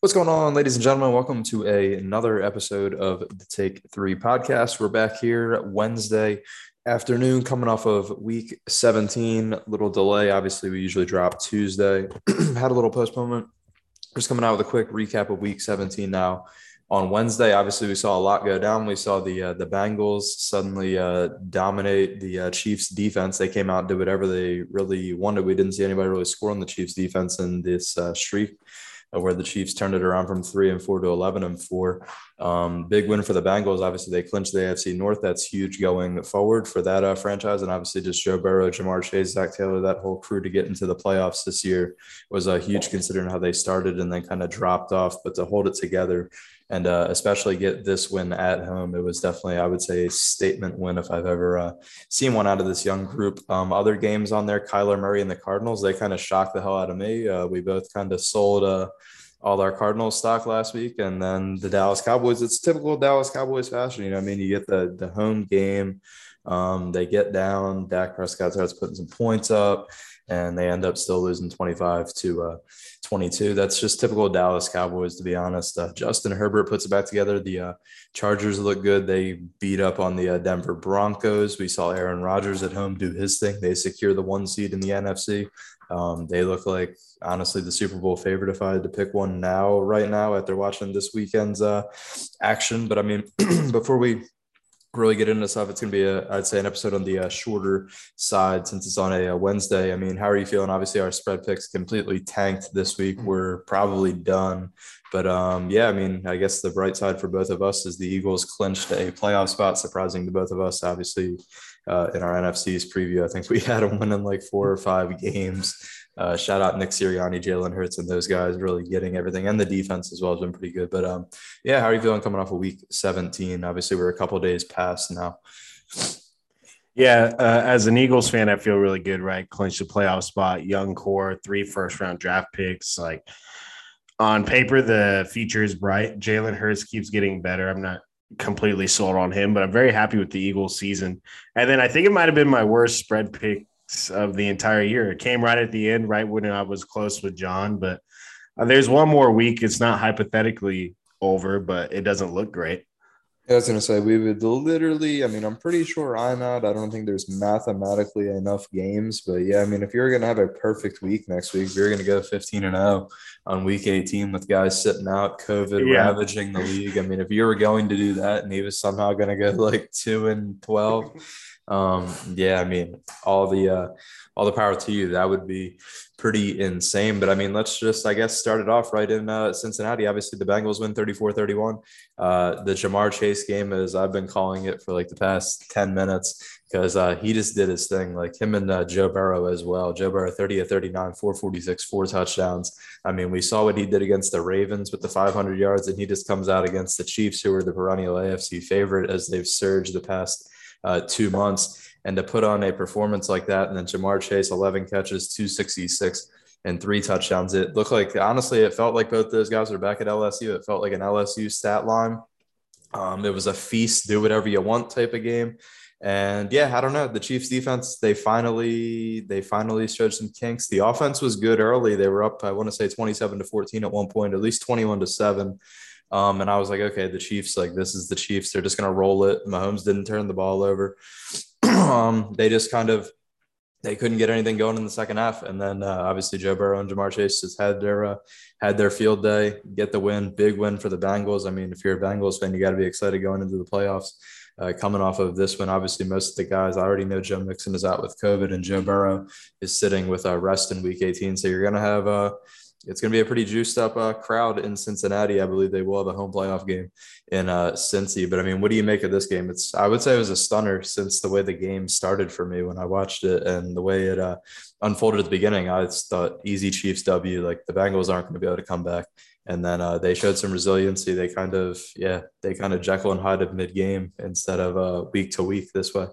What's going on, ladies and gentlemen? Welcome to a, another episode of the Take Three podcast. We're back here Wednesday afternoon, coming off of week 17. Little delay. Obviously, we usually drop Tuesday. Had a little postponement. Just coming out with a quick recap of week 17 now. On Wednesday, obviously, we saw a lot go down. We saw the uh, the Bengals suddenly uh, dominate the uh, Chiefs defense. They came out and did whatever they really wanted. We didn't see anybody really score on the Chiefs defense in this uh, streak where the Chiefs turned it around from three and four to 11 and four. Um, big win for the Bengals. Obviously, they clinched the AFC North. That's huge going forward for that uh, franchise. And obviously, just Joe Burrow, Ja'Marr Chase, Zac Taylor, that whole crew to get into the playoffs this year was a uh, huge considering how they started and then kind of dropped off. But to hold it together and uh, especially get this win at home. It was definitely, I would say, a statement win if I've ever uh, seen one out of this young group. Um, other games on there, Kyler Murray and the Cardinals, they kind of shocked the hell out of me. Uh, we both kind of sold uh, all our Cardinals stock last week, and then the Dallas Cowboys. It's typical Dallas Cowboys fashion. You know, I mean, you get the the home game. Um, they get down. Dak Prescott starts putting some points up and they end up still losing 25 to uh, 22. That's just typical Dallas Cowboys, to be honest. Uh, Justin Herbert puts it back together. The uh, Chargers look good. They beat up on the uh, Denver Broncos. We saw Aaron Rodgers at home do his thing. They secure the one seed in the NFC. Um, they look like honestly the Super Bowl favorite if I had to pick one now, right now, after watching this weekend's uh, action. But I mean, before we really get into stuff. It's going to be, a, I'd say, an episode on the uh, shorter side since it's on a, a, Wednesday. I mean, how are you feeling? Obviously, our spread picks completely tanked this week. We're probably done. But um, yeah, I mean, I guess the bright side for both of us is the Eagles clinched a playoff spot, surprising to both of us. Obviously, uh, in our NFC's preview, I think we had them winning like four or five games. Uh, shout out Nick Sirianni, Jalen Hurts, and those guys really getting everything, and the defense as well has been pretty good. But um, yeah, how are you feeling coming off of week 17? Obviously, we're a couple days past now. Yeah, uh, as an Eagles fan, I feel really good. Right, clinched the playoff spot, young core, three first round draft picks. Like on paper, the future is bright. Jalen Hurts keeps getting better. I'm not completely sold on him, but I'm very happy with the Eagles season. And then I think it might have been my worst spread pick of the entire year. It came right at the end, right when I was close with John. But uh, there's one more week. It's not hypothetically over, but it doesn't look great. I was gonna say we would literally. I mean, I'm pretty sure I'm out. I don't think there's mathematically enough games, but yeah, I mean, if you're gonna have a perfect week next week, you're gonna go 15 and 0 on week 18 with guys sitting out, COVID yeah. ravaging the league. I mean, if you were going to do that and he was somehow gonna go like two and 12 um, yeah, I mean, all the uh, all the power to you. That would be pretty insane. But I mean, let's just, I guess, start it off right in uh, Cincinnati. Obviously, the Bengals win 34 31. Uh, the Ja'Marr Chase game, as I've been calling it for like the past 10 minutes, because uh, he just did his thing, like him and uh, Joe Burrow as well. Joe Burrow, 30 of 39, 446, four touchdowns. I mean, we saw what he did against the Ravens with the 500 yards, and he just comes out against the Chiefs, who are the perennial AFC favorite as they've surged the past uh, two months. And to put on a performance like that, and then Ja'Marr Chase, 11 catches, 266 and three touchdowns. It looked like, honestly, it felt like both those guys were back at LSU. It felt like an LSU stat line. Um, it was a feast, do whatever you want type of game. And yeah, I don't know. The Chiefs defense, they finally, they finally showed some kinks. The offense was good early. They were up, I want to say 27 to 14 at one point, at least 21 to seven. Um, and I was like, okay, the Chiefs, like this is the Chiefs. They're just gonna roll it. Mahomes didn't turn the ball over. um, they just kind of they couldn't get anything going in the second half. And then uh, obviously Joe Burrow and Ja'Marr Chase just had their uh, had their field day, get the win, big win for the Bengals. I mean, if you're a Bengals fan, you got to be excited going into the playoffs. Uh, coming off of this one, obviously most of the guys I already know Joe Mixon is out with COVID and Joe Burrow is sitting with a rest in Week 18. So you're gonna have uh, it's going to be a pretty juiced up uh, crowd in Cincinnati. I believe they will have a home playoff game in uh, Cincy. But I mean, what do you make of this game? It's I would say it was a stunner since the way the game started for me when I watched it and the way it uh, unfolded at the beginning. I thought easy Chiefs W. Like the Bengals aren't going to be able to come back. And then uh, they showed some resiliency. They kind of, yeah, they kind of Jekyll and Hyde of mid game instead of uh, week to week this way.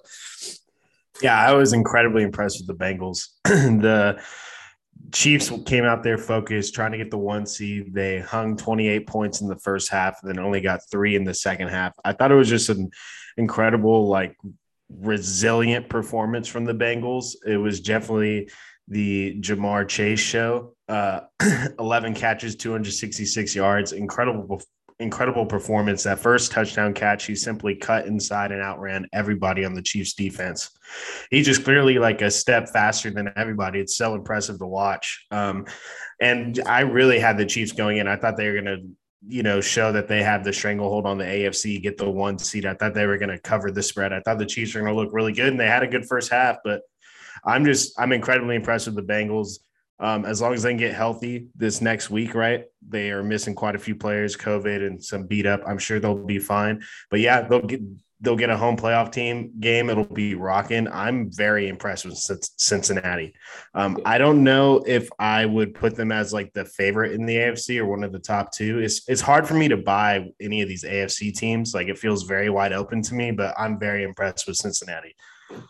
Yeah, I was incredibly impressed with the Bengals. the Chiefs came out there focused, trying to get the one seed. They hung 28 points in the first half, and then only got three in the second half. I thought it was just an incredible, like resilient performance from the Bengals. It was definitely the Ja'Marr Chase show. Uh, 11 catches, 266 yards, incredible incredible performance. That first touchdown catch, he simply cut inside and outran everybody on the Chiefs defense. He's just clearly like a step faster than everybody. It's so impressive to watch. Um, and I really had the Chiefs going in. I thought they were going to you know, show that they have the stranglehold on the AFC, get the one seed. I thought they were going to cover the spread. I thought the Chiefs were going to look really good, and they had a good first half. But I'm just, I'm incredibly impressed with the Bengals. Um, as long as they can get healthy this next week, right? They are missing quite a few players, COVID and some beat up. I'm sure they'll be fine. But yeah, they'll get they'll get a home playoff team game. It'll be rocking. I'm very impressed with Cincinnati. Um, I don't know if I would put them as like the favorite in the AFC or one of the top two. It's it's hard for me to buy any of these AFC teams. Like it feels very wide open to me, but I'm very impressed with Cincinnati.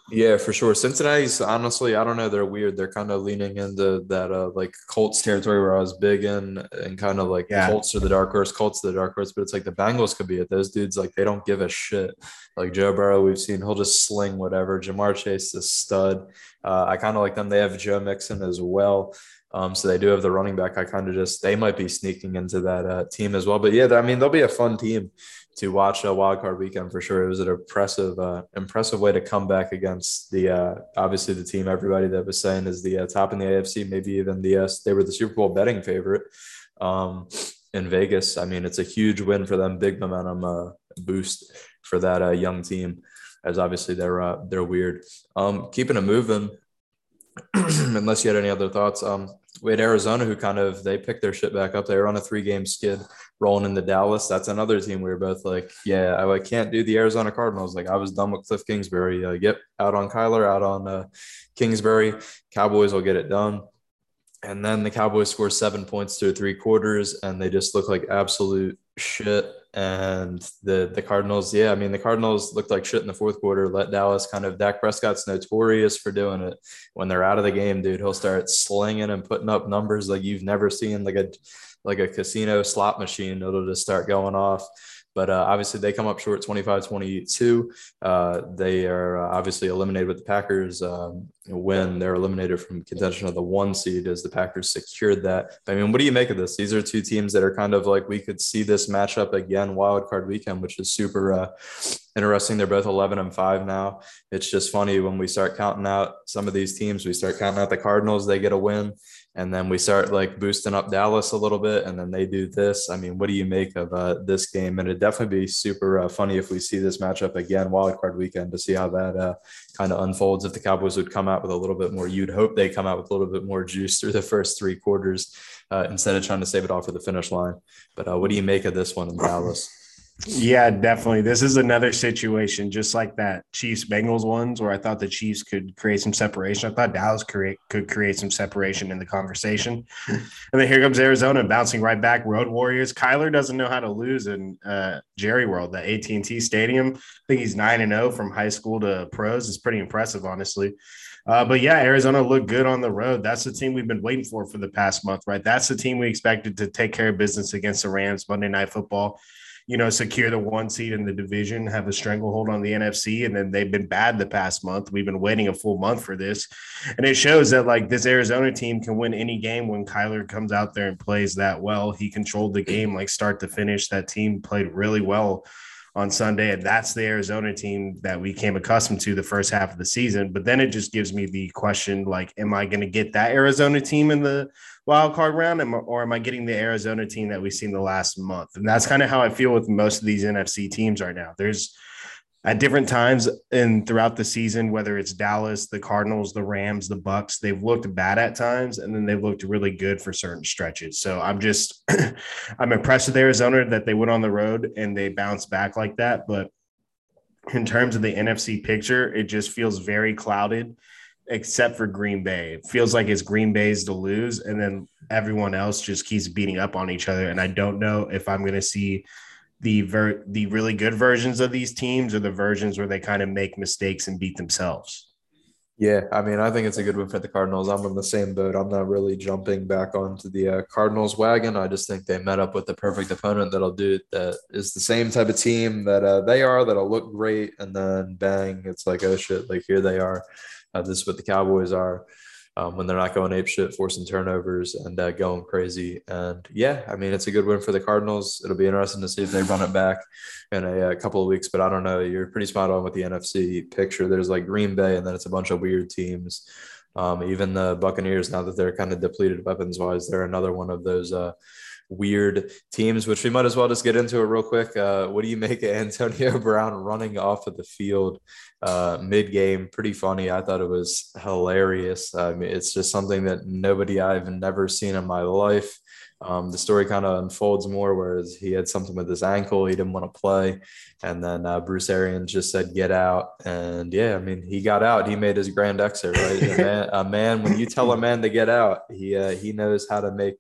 Yeah, for sure. Cincinnati's honestly, I don't know. They're weird. They're kind of leaning into that uh like Colts territory where I was big in, and kind of like yeah. Colts are the dark horse, Colts are the dark horse. But it's like the Bengals could be it. Those dudes like they don't give a shit. Like Joe Burrow, we've seen he'll just sling whatever. Ja'Marr Chase is stud. Uh, I kind of like them. They have Joe Mixon as well. Um, so they do have the running back. I kind of just they might be sneaking into that uh, team as well. But yeah, I mean they'll be a fun team to watch a wild card weekend for sure. It was an impressive, uh, impressive way to come back against the uh, obviously the team everybody that was saying is the uh, top in the AFC, maybe even the uh, they were the Super Bowl betting favorite um, in Vegas. I mean, it's a huge win for them, big momentum uh, boost for that uh, young team, as obviously they're they're weird. Um, keeping it moving. unless you had any other thoughts, um, we had Arizona who kind of they picked their shit back up. They were on a three game skid rolling into Dallas. That's another team we were both like, yeah, I, can't do the Arizona Cardinals. Like I was done with Cliff Kingsbury. Uh, yep, out on Kyler, out on uh, Kingsbury. Cowboys will get it done. And then the Cowboys score seven points through three quarters, and they just look like absolute shit. And the the Cardinals, yeah, I mean the Cardinals looked like shit in the fourth quarter. Let Dallas kind of Dak Prescott's notorious for doing it. When they're out of the game, dude, he'll start slinging and putting up numbers like you've never seen, like a like a casino slot machine. It'll just start going off. But uh, obviously, they come up short 25 22. Uh, they are uh, obviously eliminated with the Packers um, when they're eliminated from contention of the one seed as the Packers secured that. I mean, what do you make of this? These are two teams that are kind of like we could see this matchup again, wild card weekend, which is super uh, interesting. They're both 11 and 5 now. It's just funny when we start counting out some of these teams, we start counting out the Cardinals, they get a win and then we start like boosting up Dallas a little bit, and then they do this. I mean, what do you make of uh, this game? And it'd definitely be super uh, funny if we see this matchup again, wild card weekend, to see how that uh, kind of unfolds. If the Cowboys would come out with a little bit more, you'd hope they come out with a little bit more juice through the first three quarters uh, instead of trying to save it off for the finish line. But uh, what do you make of this one in Dallas? Yeah, definitely. This is another situation just like that Chiefs Bengals ones where I thought the Chiefs could create some separation. I thought Dallas create, could create some separation in the conversation. And then here comes Arizona bouncing right back. Road Warriors. Kyler doesn't know how to lose in uh, Jerry World, the AT&T Stadium. I think he's 9 and 0 from high school to pros. It's pretty impressive, honestly. Uh, but yeah, Arizona looked good on the road. That's the team we've been waiting for for the past month, right? That's the team we expected to take care of business against the Rams Monday Night Football you know, secure the one seed in the division, have a stranglehold on the NFC. And then they've been bad the past month. We've been waiting a full month for this. And it shows that like this Arizona team can win any game when Kyler comes out there and plays that well. He controlled the game like start to finish. That team played really well on Sunday. And that's the Arizona team that we came accustomed to the first half of the season. But then it just gives me the question like, am I going to get that Arizona team in the wild card round, or am I getting the Arizona team that we've seen the last month? And that's kind of how I feel with most of these NFC teams right now. There's at different times and throughout the season, whether it's Dallas, the Cardinals, the Rams, the Bucs, they've looked bad at times, and then they've looked really good for certain stretches. So I'm just I'm impressed with Arizona that they went on the road and they bounced back like that. But in terms of the NFC picture, it just feels very clouded except for Green Bay. It feels like it's Green Bay's to lose, and then everyone else just keeps beating up on each other. And I don't know if I'm going to see the ver- the really good versions of these teams or the versions where they kind of make mistakes and beat themselves. Yeah, I mean, I think it's a good win for the Cardinals. I'm in the same boat. I'm not really jumping back onto the uh, Cardinals wagon. I just think they met up with the perfect opponent that'll do that is the same type of team that uh, they are. That'll look great, and then bang, it's like oh shit, like here they are. Uh, this is what the Cowboys are. Um, when they're not going ape shit, forcing turnovers and uh, going crazy. And yeah, I mean, it's a good win for the Cardinals. It'll be interesting to see if they run it back in a, a uh, couple of weeks. But I don't know. You're pretty spot on with the NFC picture. There's like Green Bay, and then it's a bunch of weird teams. Um, even the Buccaneers, now that they're kind of depleted weapons wise, they're another one of those uh, weird teams, which we might as well just get into it real quick. Uh, what do you make of Antonio Brown running off of the field uh, mid game? Pretty funny. I thought it was hilarious. I mean, it's just something that nobody I've never seen in my life. Um, the story kind of unfolds more, whereas he had something with his ankle, he didn't want to play, and then uh, Bruce Arians just said, "Get out." And yeah, I mean, he got out. He made his grand exit, right? a, man, a man, when you tell a man to get out, he uh, he knows how to make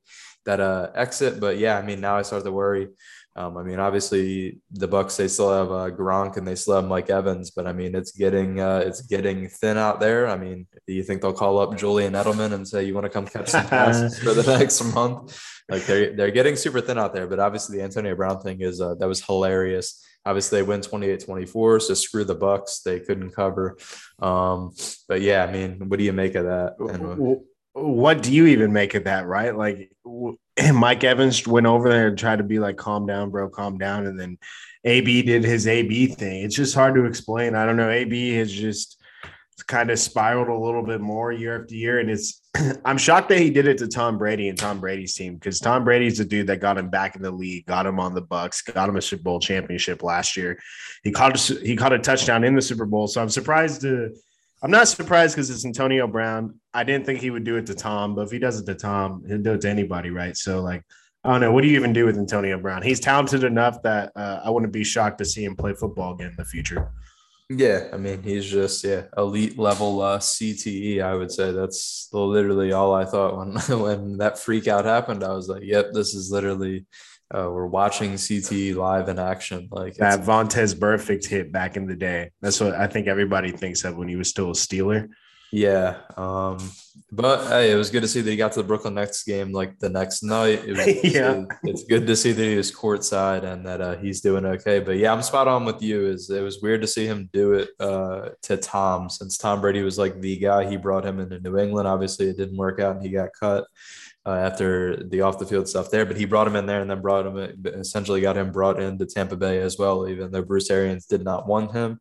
that uh, exit. But yeah, I mean, now I start to worry. Um, I mean, obviously the Bucs they still have uh, Gronk and they still have Mike Evans, but I mean it's getting uh, it's getting thin out there. I mean, do you think they'll call up Julian Edelman and say you want to come catch some passes for the next month? Like they're they're getting super thin out there. But obviously the Antonio Brown thing is uh, that was hilarious. Obviously they win 28-24, so screw the Bucs. They couldn't cover. Um, but yeah, I mean, what do you make of that? And, what do you even make of that, right? Like Mike Evans went over there and tried to be like, calm down, bro, calm down. And then AB did his AB thing. It's just hard to explain. I don't know. AB has just kind of spiraled a little bit more year after year. And it's, I'm shocked that he did it to Tom Brady and Tom Brady's team because Tom Brady's the dude that got him back in the league, got him on the Bucs, got him a Super Bowl championship last year. He caught a, he caught a touchdown in the Super Bowl. So I'm surprised to I'm not surprised because it's Antonio Brown. I didn't think he would do it to Tom, but if he does it to Tom, he'll do it to anybody, right? So, like, I don't know. What do you even do with Antonio Brown? He's talented enough that uh, I wouldn't be shocked to see him play football again in the future. Yeah, I mean, he's just yeah, elite level uh, CTE. I would say that's literally all I thought when when that freak out happened. I was like, "Yep, this is literally uh, we're watching CTE live in action. Like that Vontaze Burfict hit back in the day. That's what I think everybody thinks of when he was still a Steeler. Yeah. Um, but hey, it was good to see that he got to the Brooklyn Nets game like the next night. It was, yeah. It, it's good to see that he was courtside and that uh, he's doing okay. But yeah, I'm spot on with you. Is it was weird to see him do it uh, to Tom since Tom Brady was like the guy. He brought him into New England. Obviously, it didn't work out and he got cut uh, after the off the field stuff there. But he brought him in there and then brought him essentially got him brought into Tampa Bay as well, even though Bruce Arians did not want him.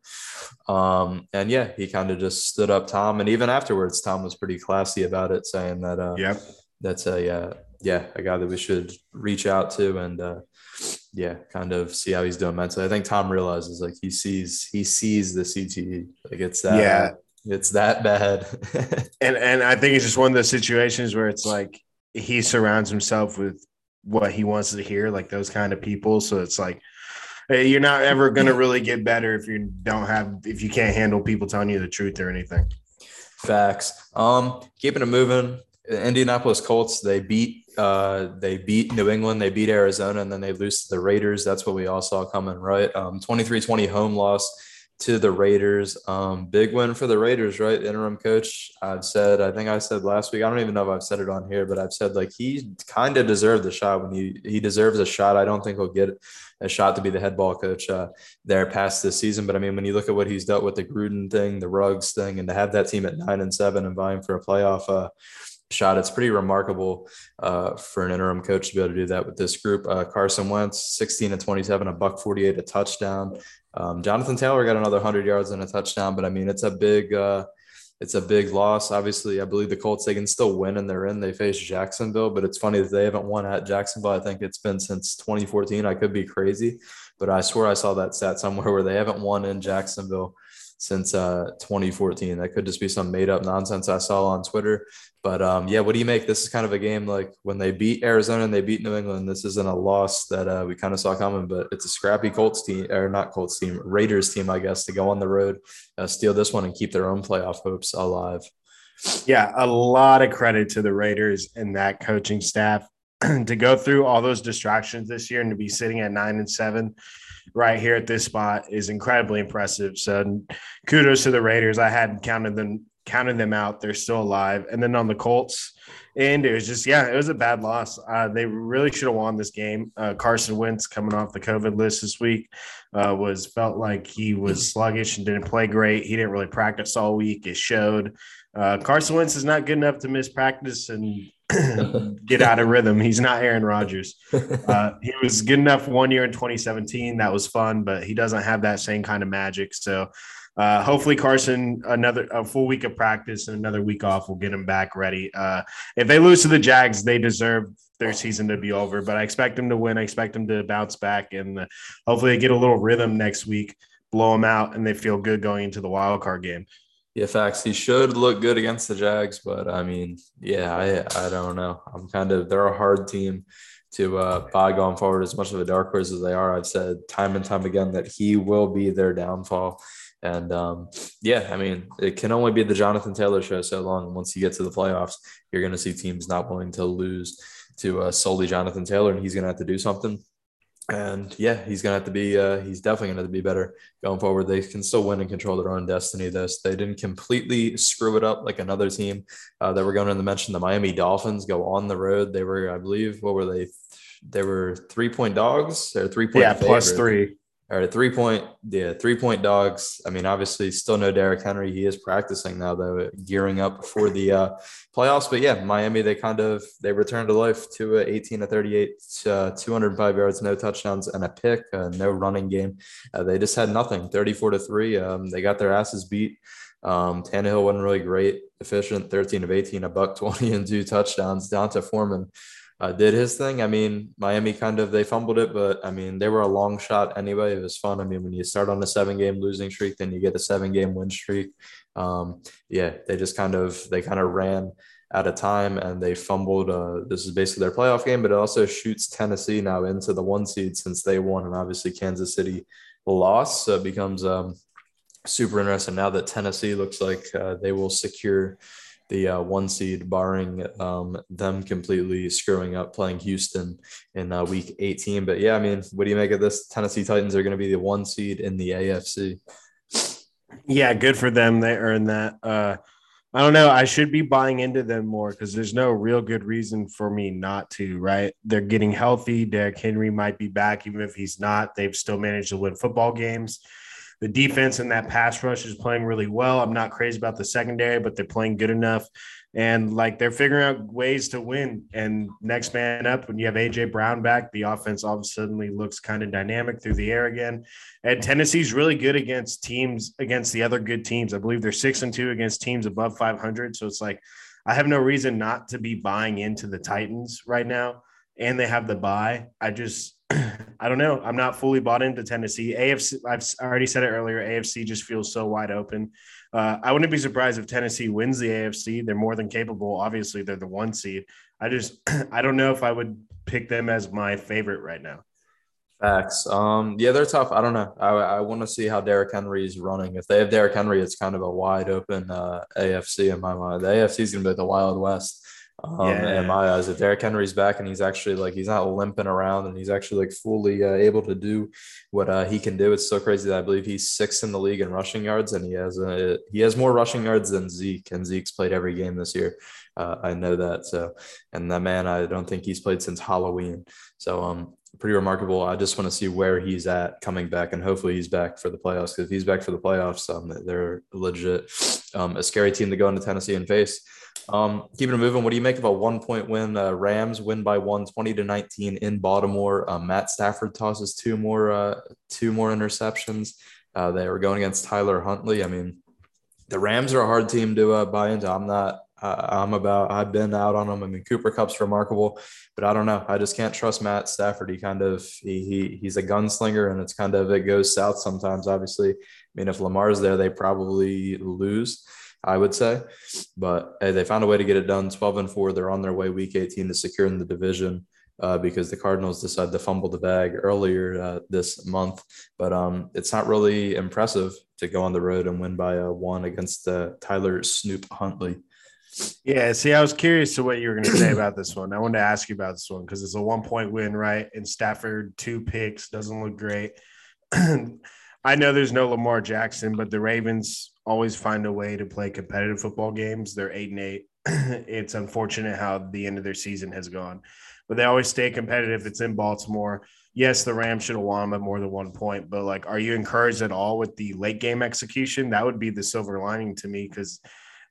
Um, and yeah, he kind of just stood up Tom, and even afterwards, Tom was pretty classy about it, saying that uh, yep. that's a uh, yeah a guy that we should reach out to and. Uh, yeah, kind of see how he's doing mentally. I think Tom realizes like he sees he sees the CTE like it's that yeah it's that bad. and and I think it's just one of those situations where it's like he surrounds himself with what he wants to hear, like those kind of people. So it's like you're not ever going to really get better if you don't have if you can't handle people telling you the truth or anything. Facts. Um, keeping it moving. Indianapolis Colts they beat uh they beat New England, they beat Arizona, and then they lose to the Raiders. That's what we all saw coming, right? Um, 23-20 home loss to the Raiders. Um, big win for the Raiders, right? Interim coach. I've said, I think I said last week. I don't even know if I've said it on here, but I've said like he kind of deserved the shot when he he deserves a shot. I don't think he'll get a shot to be the head ball coach uh, there past this season. But I mean, when you look at what he's dealt with the Gruden thing, the Ruggs thing, and to have that team at nine and seven and vying for a playoff. Uh, shot. It's pretty remarkable uh, for an interim coach to be able to do that with this group. Uh, Carson Wentz, 16 and 27, a buck 48, a touchdown. Um, Jonathan Taylor got another 100 yards and a touchdown, but I mean, it's a big, uh, it's a big loss. Obviously, I believe the Colts they can still win and they're in. They face Jacksonville, but it's funny that they haven't won at Jacksonville. I think it's been since 2014. I could be crazy, but I swear I saw that stat somewhere where they haven't won in Jacksonville since uh, 2014. That could just be some made up nonsense I saw on Twitter. But um, yeah, what do you make? This is kind of a game like when they beat Arizona and they beat New England. This isn't a loss that uh, we kind of saw coming, but it's a scrappy Colts team or not Colts team, Raiders team, I guess, to go on the road, uh, steal this one, and keep their own playoff hopes alive. Yeah, a lot of credit to the Raiders and that coaching staff to go through all those distractions this year and to be sitting at nine and seven right here at this spot is incredibly impressive. So kudos to the Raiders. I hadn't counted them counted them out. They're still alive. And then on the Colts, and it was just yeah, it was a bad loss. Uh, they really should have won this game. Uh, Carson Wentz coming off the COVID list this week uh, was felt like he was sluggish and didn't play great. He didn't really practice all week. It showed. Uh, Carson Wentz is not good enough to miss practice and get out of rhythm. He's not Aaron Rodgers. Uh, he was good enough one year in 2017. That was fun, but he doesn't have that same kind of magic. So uh, hopefully Carson another a full week of practice and another week off will get him back ready. Uh, if they lose to the Jags, they deserve their season to be over. But I expect them to win. I expect them to bounce back and uh, hopefully they get a little rhythm next week, blow them out, and they feel good going into the wild card game. Yeah, facts. He should look good against the Jags, but I mean, yeah, I I don't know. I'm kind of they're a hard team to uh, buy going forward. As much of a dark horse as they are, I've said time and time again that he will be their downfall. And um, yeah, I mean, it can only be the Jonathan Taylor show so long. Once you get to the playoffs, you're going to see teams not willing to lose to uh, solely Jonathan Taylor, and he's going to have to do something. And yeah, he's going to have to be, uh, he's definitely going to be better going forward. They can still win and control their own destiny. This, they didn't completely screw it up like another team uh, that we're going to mention. The Miami Dolphins go on the road. They were, I believe, what were they? They were three point dogs or three point yeah, plus three or three point, yeah, three point dogs. I mean, obviously, still no Derrick Henry. He is practicing now, though, gearing up for the uh, playoffs. But yeah, Miami, they kind of they returned to life to uh, 18 to 38, uh, 205 yards, no touchdowns, and a pick, uh, no running game. Uh, they just had nothing, 34 to three. Um, they got their asses beat. Um, Tannehill wasn't really great, efficient, 13 of 18, a buck 20 and two touchdowns. D'Onta Foreman uh, did his thing. I mean, Miami kind of they fumbled it, but I mean they were a long shot anyway. It was fun. I mean, when you start on a seven game losing streak, then you get a seven game win streak. Um, yeah, they just kind of they kind of ran out of time and they fumbled. Uh, this is basically their playoff game, but it also shoots Tennessee now into the one seed since they won, and obviously Kansas City lost. So it becomes um, super interesting now that Tennessee looks like uh, they will secure the uh, one seed, barring um, them completely screwing up playing Houston in uh, week 18. But yeah, I mean, what do you make of this? Tennessee Titans are going to be the one seed in the AFC. Yeah, good for them. They earned that. Uh, I don't know. I should be buying into them more because there's no real good reason for me not to, right? They're getting healthy. Derrick Henry might be back, even if he's not. They've still managed to win football games. The defense and that pass rush is playing really well. I'm not crazy about the secondary, but they're playing good enough. And like they're figuring out ways to win. And next man up, when you have AJ Brown back, the offense all of a sudden looks kind of dynamic through the air again. And Tennessee's really good against teams, against the other good teams. I believe they're six and two against teams above 500. So it's like, I have no reason not to be buying into the Titans right now. And they have the buy. I just, I don't know. I'm not fully bought into Tennessee. AFC, I've already said it earlier. AFC just feels so wide open. Uh, I wouldn't be surprised if Tennessee wins the AFC. They're more than capable. Obviously, they're the one seed. I just, I don't know if I would pick them as my favorite right now. Facts. Um, yeah, they're tough. I don't know. I, I want to see how Derrick Henry is running. If they have Derrick Henry, it's kind of a wide open uh, AFC in my mind. The AFC is going to be the Wild West um, yeah. in my eyes. If Derrick Henry's back and he's actually like he's not limping around and he's actually like fully uh, able to do what uh, he can do, it's so crazy that I believe he's sixth in the league in rushing yards and he has a, he has more rushing yards than Zeke and Zeke's played every game this year. Uh, I know that. So, and that man, I don't think he's played since Halloween. So, um, pretty remarkable. I just want to see where he's at coming back, and hopefully he's back for the playoffs. Because if he's back for the playoffs, um, they're legit um, a scary team to go into Tennessee and face. Um, keeping it moving, what do you make of a one point win? Uh, Rams win by one, 20 to 19 in Baltimore. Uh, Matt Stafford tosses two more, uh, two more interceptions. Uh, they were going against Tyler Huntley. I mean, the Rams are a hard team to uh, buy into. I'm not, I'm about, I've been out on them. I mean, Cooper Kupp's remarkable, but I don't know. I just can't trust Matt Stafford. He kind of, he, he he's a gunslinger and it's kind of, it goes south sometimes, obviously. I mean, if Lamar's there, they probably lose. I would say. But hey, they found a way to get it done 12 and 4. They're on their way week 18 to securing the division. Uh, because the Cardinals decided to fumble the bag earlier uh, this month. But um, it's not really impressive to go on the road and win by a one against uh, Tyler Snoop Huntley. Yeah, see, I was curious to what you were going to say about this one. I wanted to ask you about this one because it's a one point win, right? And Stafford, two picks, doesn't look great. I know there's no Lamar Jackson, but the Ravens always find a way to play competitive football games. They're eight and eight. it's unfortunate how the end of their season has gone, but they always stay competitive. It's in Baltimore. Yes, the Rams should have won by more than one point, but like, are you encouraged at all with the late game execution? That would be the silver lining to me because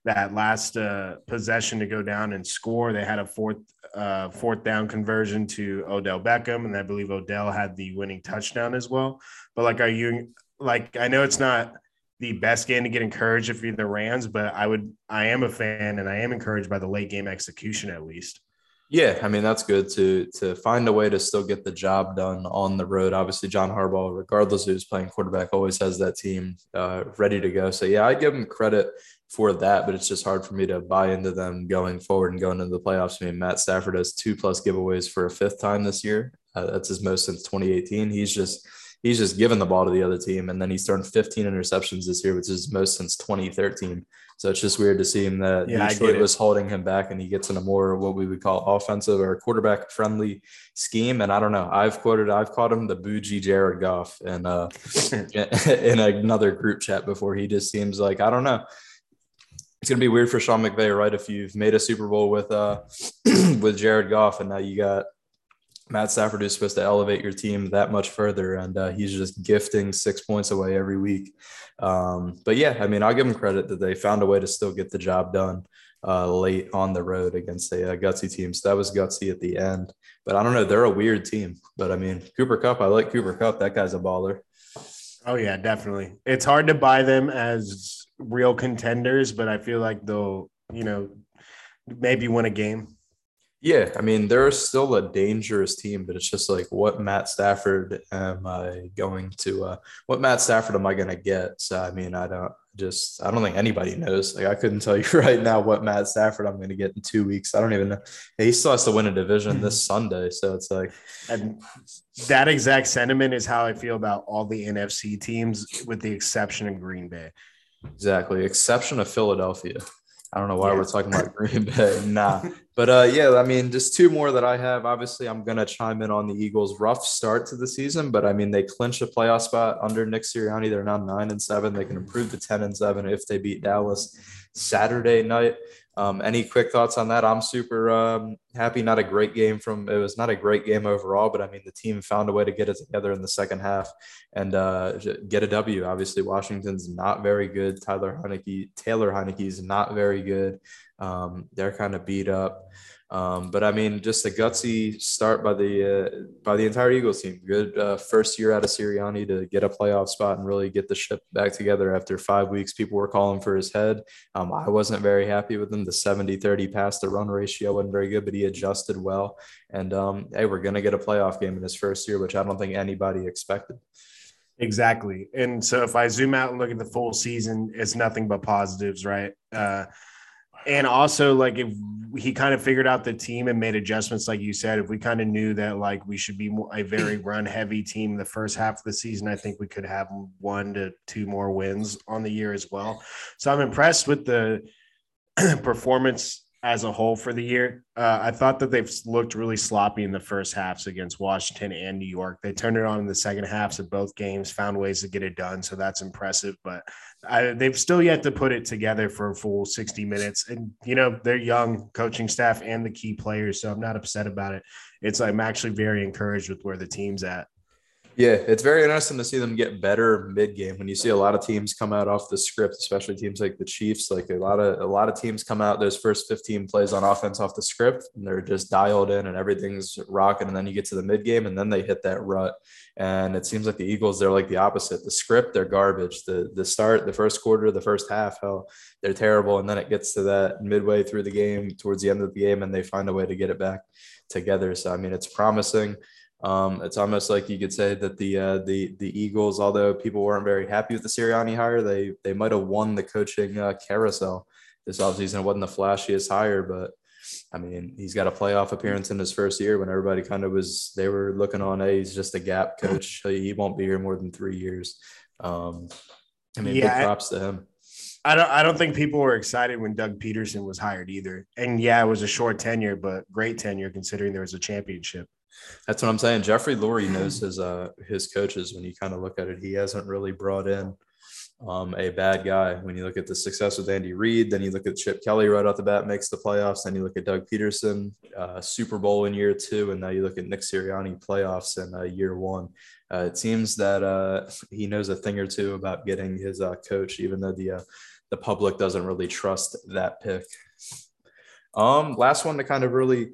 that last uh, possession to go down and score, they had a fourth uh, fourth down conversion to Odell Beckham, and I believe Odell had the winning touchdown as well. But like, are you like? I know it's not the best game to get encouraged if you're the Rams, but I would I am a fan and I am encouraged by the late game execution at least. Yeah, I mean that's good to to find a way to still get the job done on the road. Obviously, John Harbaugh, regardless of who's playing quarterback, always has that team uh, ready to go. So yeah, I give him credit for that, but it's just hard for me to buy into them going forward and going into the playoffs. I mean, Matt Stafford has two plus giveaways for a fifth time this year. Uh, that's his most since 2018. He's just he's just given the ball to the other team. And then he's thrown 15 interceptions this year, which is most since 2013. So it's just weird to see him that yeah, Detroit was holding him back and he gets in a more what we would call offensive or quarterback friendly scheme. And I don't know. I've quoted, I've called him the bougie Jared Goff and uh, in another group chat before. He just seems like, I don't know. It's gonna be weird for Sean McVay, right? If you've made a Super Bowl with uh with Jared Goff and now you got Matt Stafford is supposed to elevate your team that much further, and uh, he's just gifting six points away every week. Um, but yeah, I mean, I'll give them credit that they found a way to still get the job done uh, late on the road against a, gutsy team. So that was gutsy at the end. But I don't know, they're a weird team. But I mean, Cooper Kupp, I like Cooper Kupp. That guy's a baller. Oh yeah, definitely. It's hard to buy them as real contenders, but I feel like they'll, you know, maybe win a game. Yeah, I mean they're still a dangerous team, but it's just like what Matt Stafford am I going to? Uh, what Matt Stafford am I going to get? So I mean, I don't just I don't think anybody knows. Like I couldn't tell you right now what Matt Stafford I'm going to get in two weeks. I don't even know. He still has to win a division this Sunday, so it's like. And that exact sentiment is how I feel about all the NFC teams, with the exception of Green Bay. Exactly, exception of Philadelphia. I don't know why yeah. we're talking about Green Bay. Nah. But uh, yeah, I mean, just two more that I have. Obviously, I'm going to chime in on the Eagles' rough start to the season, but I mean, they clinch a playoff spot under Nick Sirianni. They're now nine and seven. They can improve to 10 and seven if they beat Dallas Saturday night. Um, any quick thoughts on that? I'm super um, happy. Not a great game from it was not a great game overall, but I mean the team found a way to get it together in the second half and uh, get a W. Obviously, Washington's not very good. Tyler Heinicke, Taylor Heinicke's not very good. Um, they're kind of beat up. Um, but I mean, just a gutsy start by the uh, by the entire Eagles team. Good uh, first year out of Sirianni to get a playoff spot and really get the ship back together after five weeks. People were calling for his head. Um, I wasn't very happy with him. The 70-30 pass to run ratio wasn't very good, but he adjusted well. And um, hey, we're gonna get a playoff game in his first year, which I don't think anybody expected. Exactly. And so if I zoom out and look at the full season, it's nothing but positives, right? Uh, and also like if he kind of figured out the team and made adjustments like you said if we kind of knew that like we should be a very run heavy team the first half of the season i think we could have one to two more wins on the year as well so i'm impressed with the performance as a whole for the year. Uh, I thought that they've looked really sloppy in the first halves against Washington and New York. They turned it on in the second halves of both games, found ways to get it done. So that's impressive. But I, they've still yet to put it together for a full 60 minutes. And, you know, they're young coaching staff and the key players. So I'm not upset about it. It's I'm actually very encouraged with where the team's at. Yeah, it's very interesting to see them get better mid game. When you see a lot of teams come out off the script, especially teams like the Chiefs, like a lot of a lot of teams come out those first 15 plays on offense off the script, and they're just dialed in and everything's rocking. And then you get to the mid game, and then they hit that rut. And it seems like the Eagles, they're like the opposite. The script, they're garbage. The the start, the first quarter, the first half, hell, they're terrible. And then it gets to that midway through the game, towards the end of the game, and they find a way to get it back together. So I mean, it's promising. Um, it's almost like you could say that the uh, the the Eagles, although people weren't very happy with the Sirianni hire, they they might have won the coaching uh, carousel this offseason. It wasn't the flashiest hire, but I mean, he's got a playoff appearance in his first year when everybody kind of was they were looking on, hey, he's just a gap coach. He won't be here more than three years. Um, I mean, yeah, big props to him. I don't I don't think people were excited when Doug Pederson was hired either. And yeah, it was a short tenure, but great tenure considering there was a championship. That's what I'm saying. Jeffrey Lurie knows his uh his coaches when you kind of look at it. He hasn't really brought in um, a bad guy. When you look at the success with Andy Reid, then you look at Chip Kelly right off the bat makes the playoffs. Then you look at Doug Pederson, uh, Super Bowl in year two, and now you look at Nick Sirianni playoffs in uh, year one. Uh, it seems that uh, he knows a thing or two about getting his uh, coach, even though the uh, the public doesn't really trust that pick. Um, last one to kind of really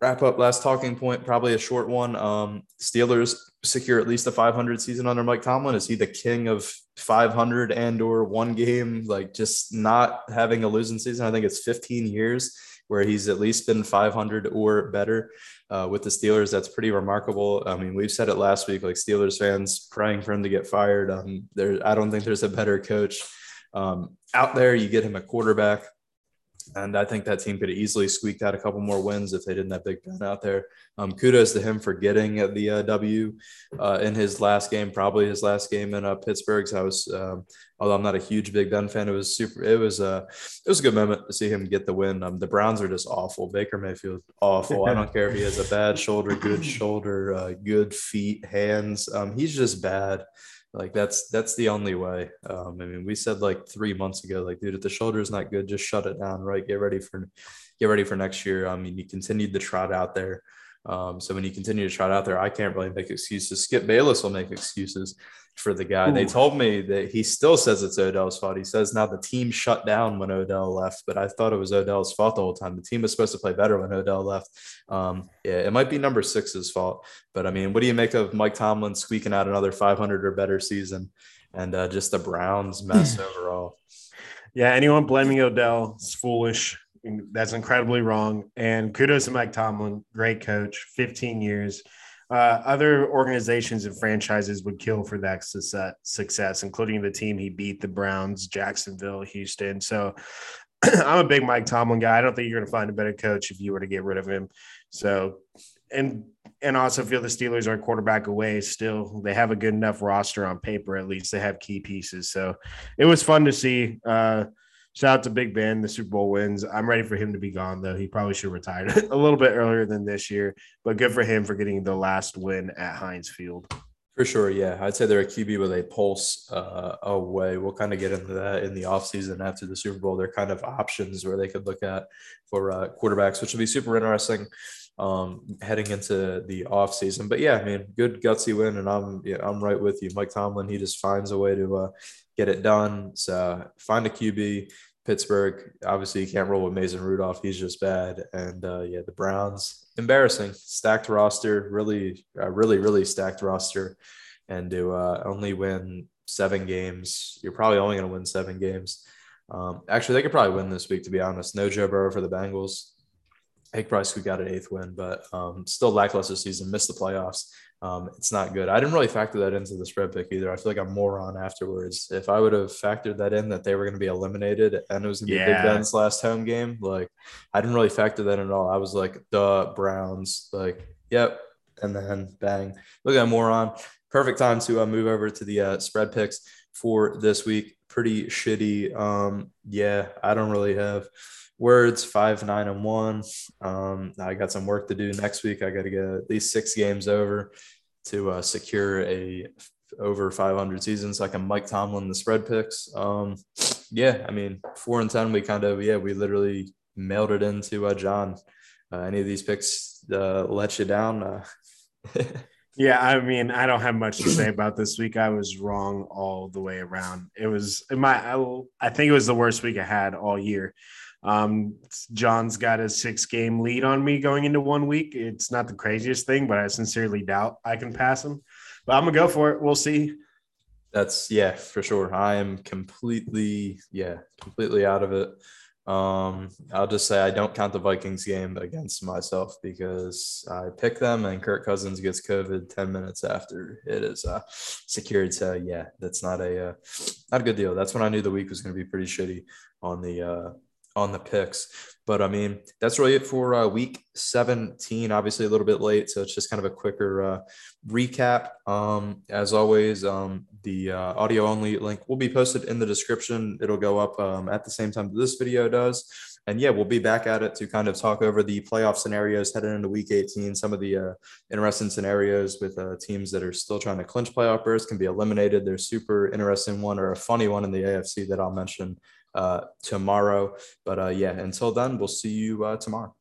wrap up last talking point, probably a short one. Um, Steelers secure at least a 500 season under Mike Tomlin. Is he the king of 500 and or one game? Like just not having a losing season. I think it's 15 years where he's at least been 500 or better uh, with the Steelers. That's pretty remarkable. I mean, we've said it last week, like Steelers fans praying for him to get fired. Um, there, I don't think there's a better coach um, out there. You get him a quarterback and I think that team could have easily squeaked out a couple more wins if they didn't have Big Ben out there. Um, kudos to him for getting the uh, W uh, in his last game, probably his last game in uh, Pittsburgh. So I was, um, although I'm not a huge Big Ben fan, it was super. It was a uh, it was a good moment to see him get the win. Um, the Browns are just awful. Baker Mayfield awful. I don't care if he has a bad shoulder, good shoulder, uh, good feet, hands. Um, he's just bad. Like that's that's the only way. Um, I mean, we said like three months ago, like, dude, if the shoulder is not good, just shut it down, right? Get ready for get ready for next year. I mean, you continued to trot out there. Um, so when you continue to trot out there, I can't really make excuses. Skip Bayless will make excuses for the guy. Ooh. They told me that he still says it's Odell's fault. He says now the team shut down when Odell left, but I thought it was Odell's fault the whole time. The team was supposed to play better when Odell left. Um, yeah, it might be number six's fault, but I mean, what do you make of Mike Tomlin squeaking out another 500 or better season and uh, just the Browns mess overall? Yeah, anyone blaming Odell is foolish. That's incredibly wrong. And kudos to Mike Tomlin, great coach, 15 years uh, other organizations and franchises would kill for that success, including the team he beat, the Browns, Jacksonville, Houston. So I'm a big Mike Tomlin guy. I don't think you're going to find a better coach if you were to get rid of him. So, and and also feel the Steelers are a quarterback away. Still, they have a good enough roster on paper. At least they have key pieces. So, it was fun to see. Uh, Shout out to Big Ben, the Super Bowl wins. I'm ready for him to be gone, though. He probably should retire a little bit earlier than this year, but good for him for getting the last win at Heinz Field. For sure, yeah. I'd say they're a QB with a pulse uh, away. We'll kind of get into that in the offseason after the Super Bowl. They're kind of options where they could look at for uh, quarterbacks, which will be super interesting um, heading into the offseason. But yeah, I mean, good gutsy win, and I'm yeah, I'm right with you. Mike Tomlin, he just finds a way to uh, get it done. So find a QB, Pittsburgh, obviously, you can't roll with Mason Rudolph. He's just bad. And uh, yeah, the Browns, embarrassing. Stacked roster, really, uh, really, really stacked roster. And to uh, only win seven games, you're probably only going to win seven games. Um, actually, they could probably win this week, to be honest. No Joe Burrow for the Bengals. They probably squeak out an eighth win, but um, still lackluster season, missed the playoffs um, it's not good. I didn't really factor that into the spread pick either. I feel like I'm moron afterwards. If I would have factored that in that they were going to be eliminated and it was going to be yeah. Big Ben's last home game, like I didn't really factor that in at all. I was like, the Browns, like, yep. And then bang, look at that moron. Perfect time to uh, move over to the uh, spread picks for this week. Pretty shitty. Um, yeah, I don't really have words. Five nine and one. Um, i got some work to do next week. I got to get at least six games over to uh, secure a over 500 seasons like a mike tomlin the spread picks. Um, yeah i mean four and ten we kind of yeah we literally mailed it into uh, john. Uh, any of these picks uh, let you down uh, yeah i mean i don't have much to say about this week i was wrong all the way around it was my I, I think it was the worst week i had all year um, John's got a six game lead on me going into one week. It's not the craziest thing, but I sincerely doubt I can pass him. But I'm gonna go for it. We'll see. That's yeah, for sure. I am completely, yeah, completely out of it. Um, I'll just say I don't count the Vikings game against myself because I pick them and Kirk Cousins gets COVID 10 minutes after it is uh, secured. So yeah, that's not a uh, not a good deal. That's when I knew the week was going to be pretty shitty on the uh, on the picks. But I mean, that's really it for uh, week 17. Obviously, a little bit late, so it's just kind of a quicker uh, recap. Um, as always, um, the uh, audio only link will be posted in the description. It'll go up um, at the same time this video does. and yeah, we'll be back at it to kind of talk over the playoff scenarios heading into week 18. Some of the uh, interesting scenarios with uh, teams that are still trying to clinch playoff berths can be eliminated. There's super interesting one or a funny one in the AFC that I'll mention tomorrow. But uh, yeah, until then, we'll see you uh, tomorrow.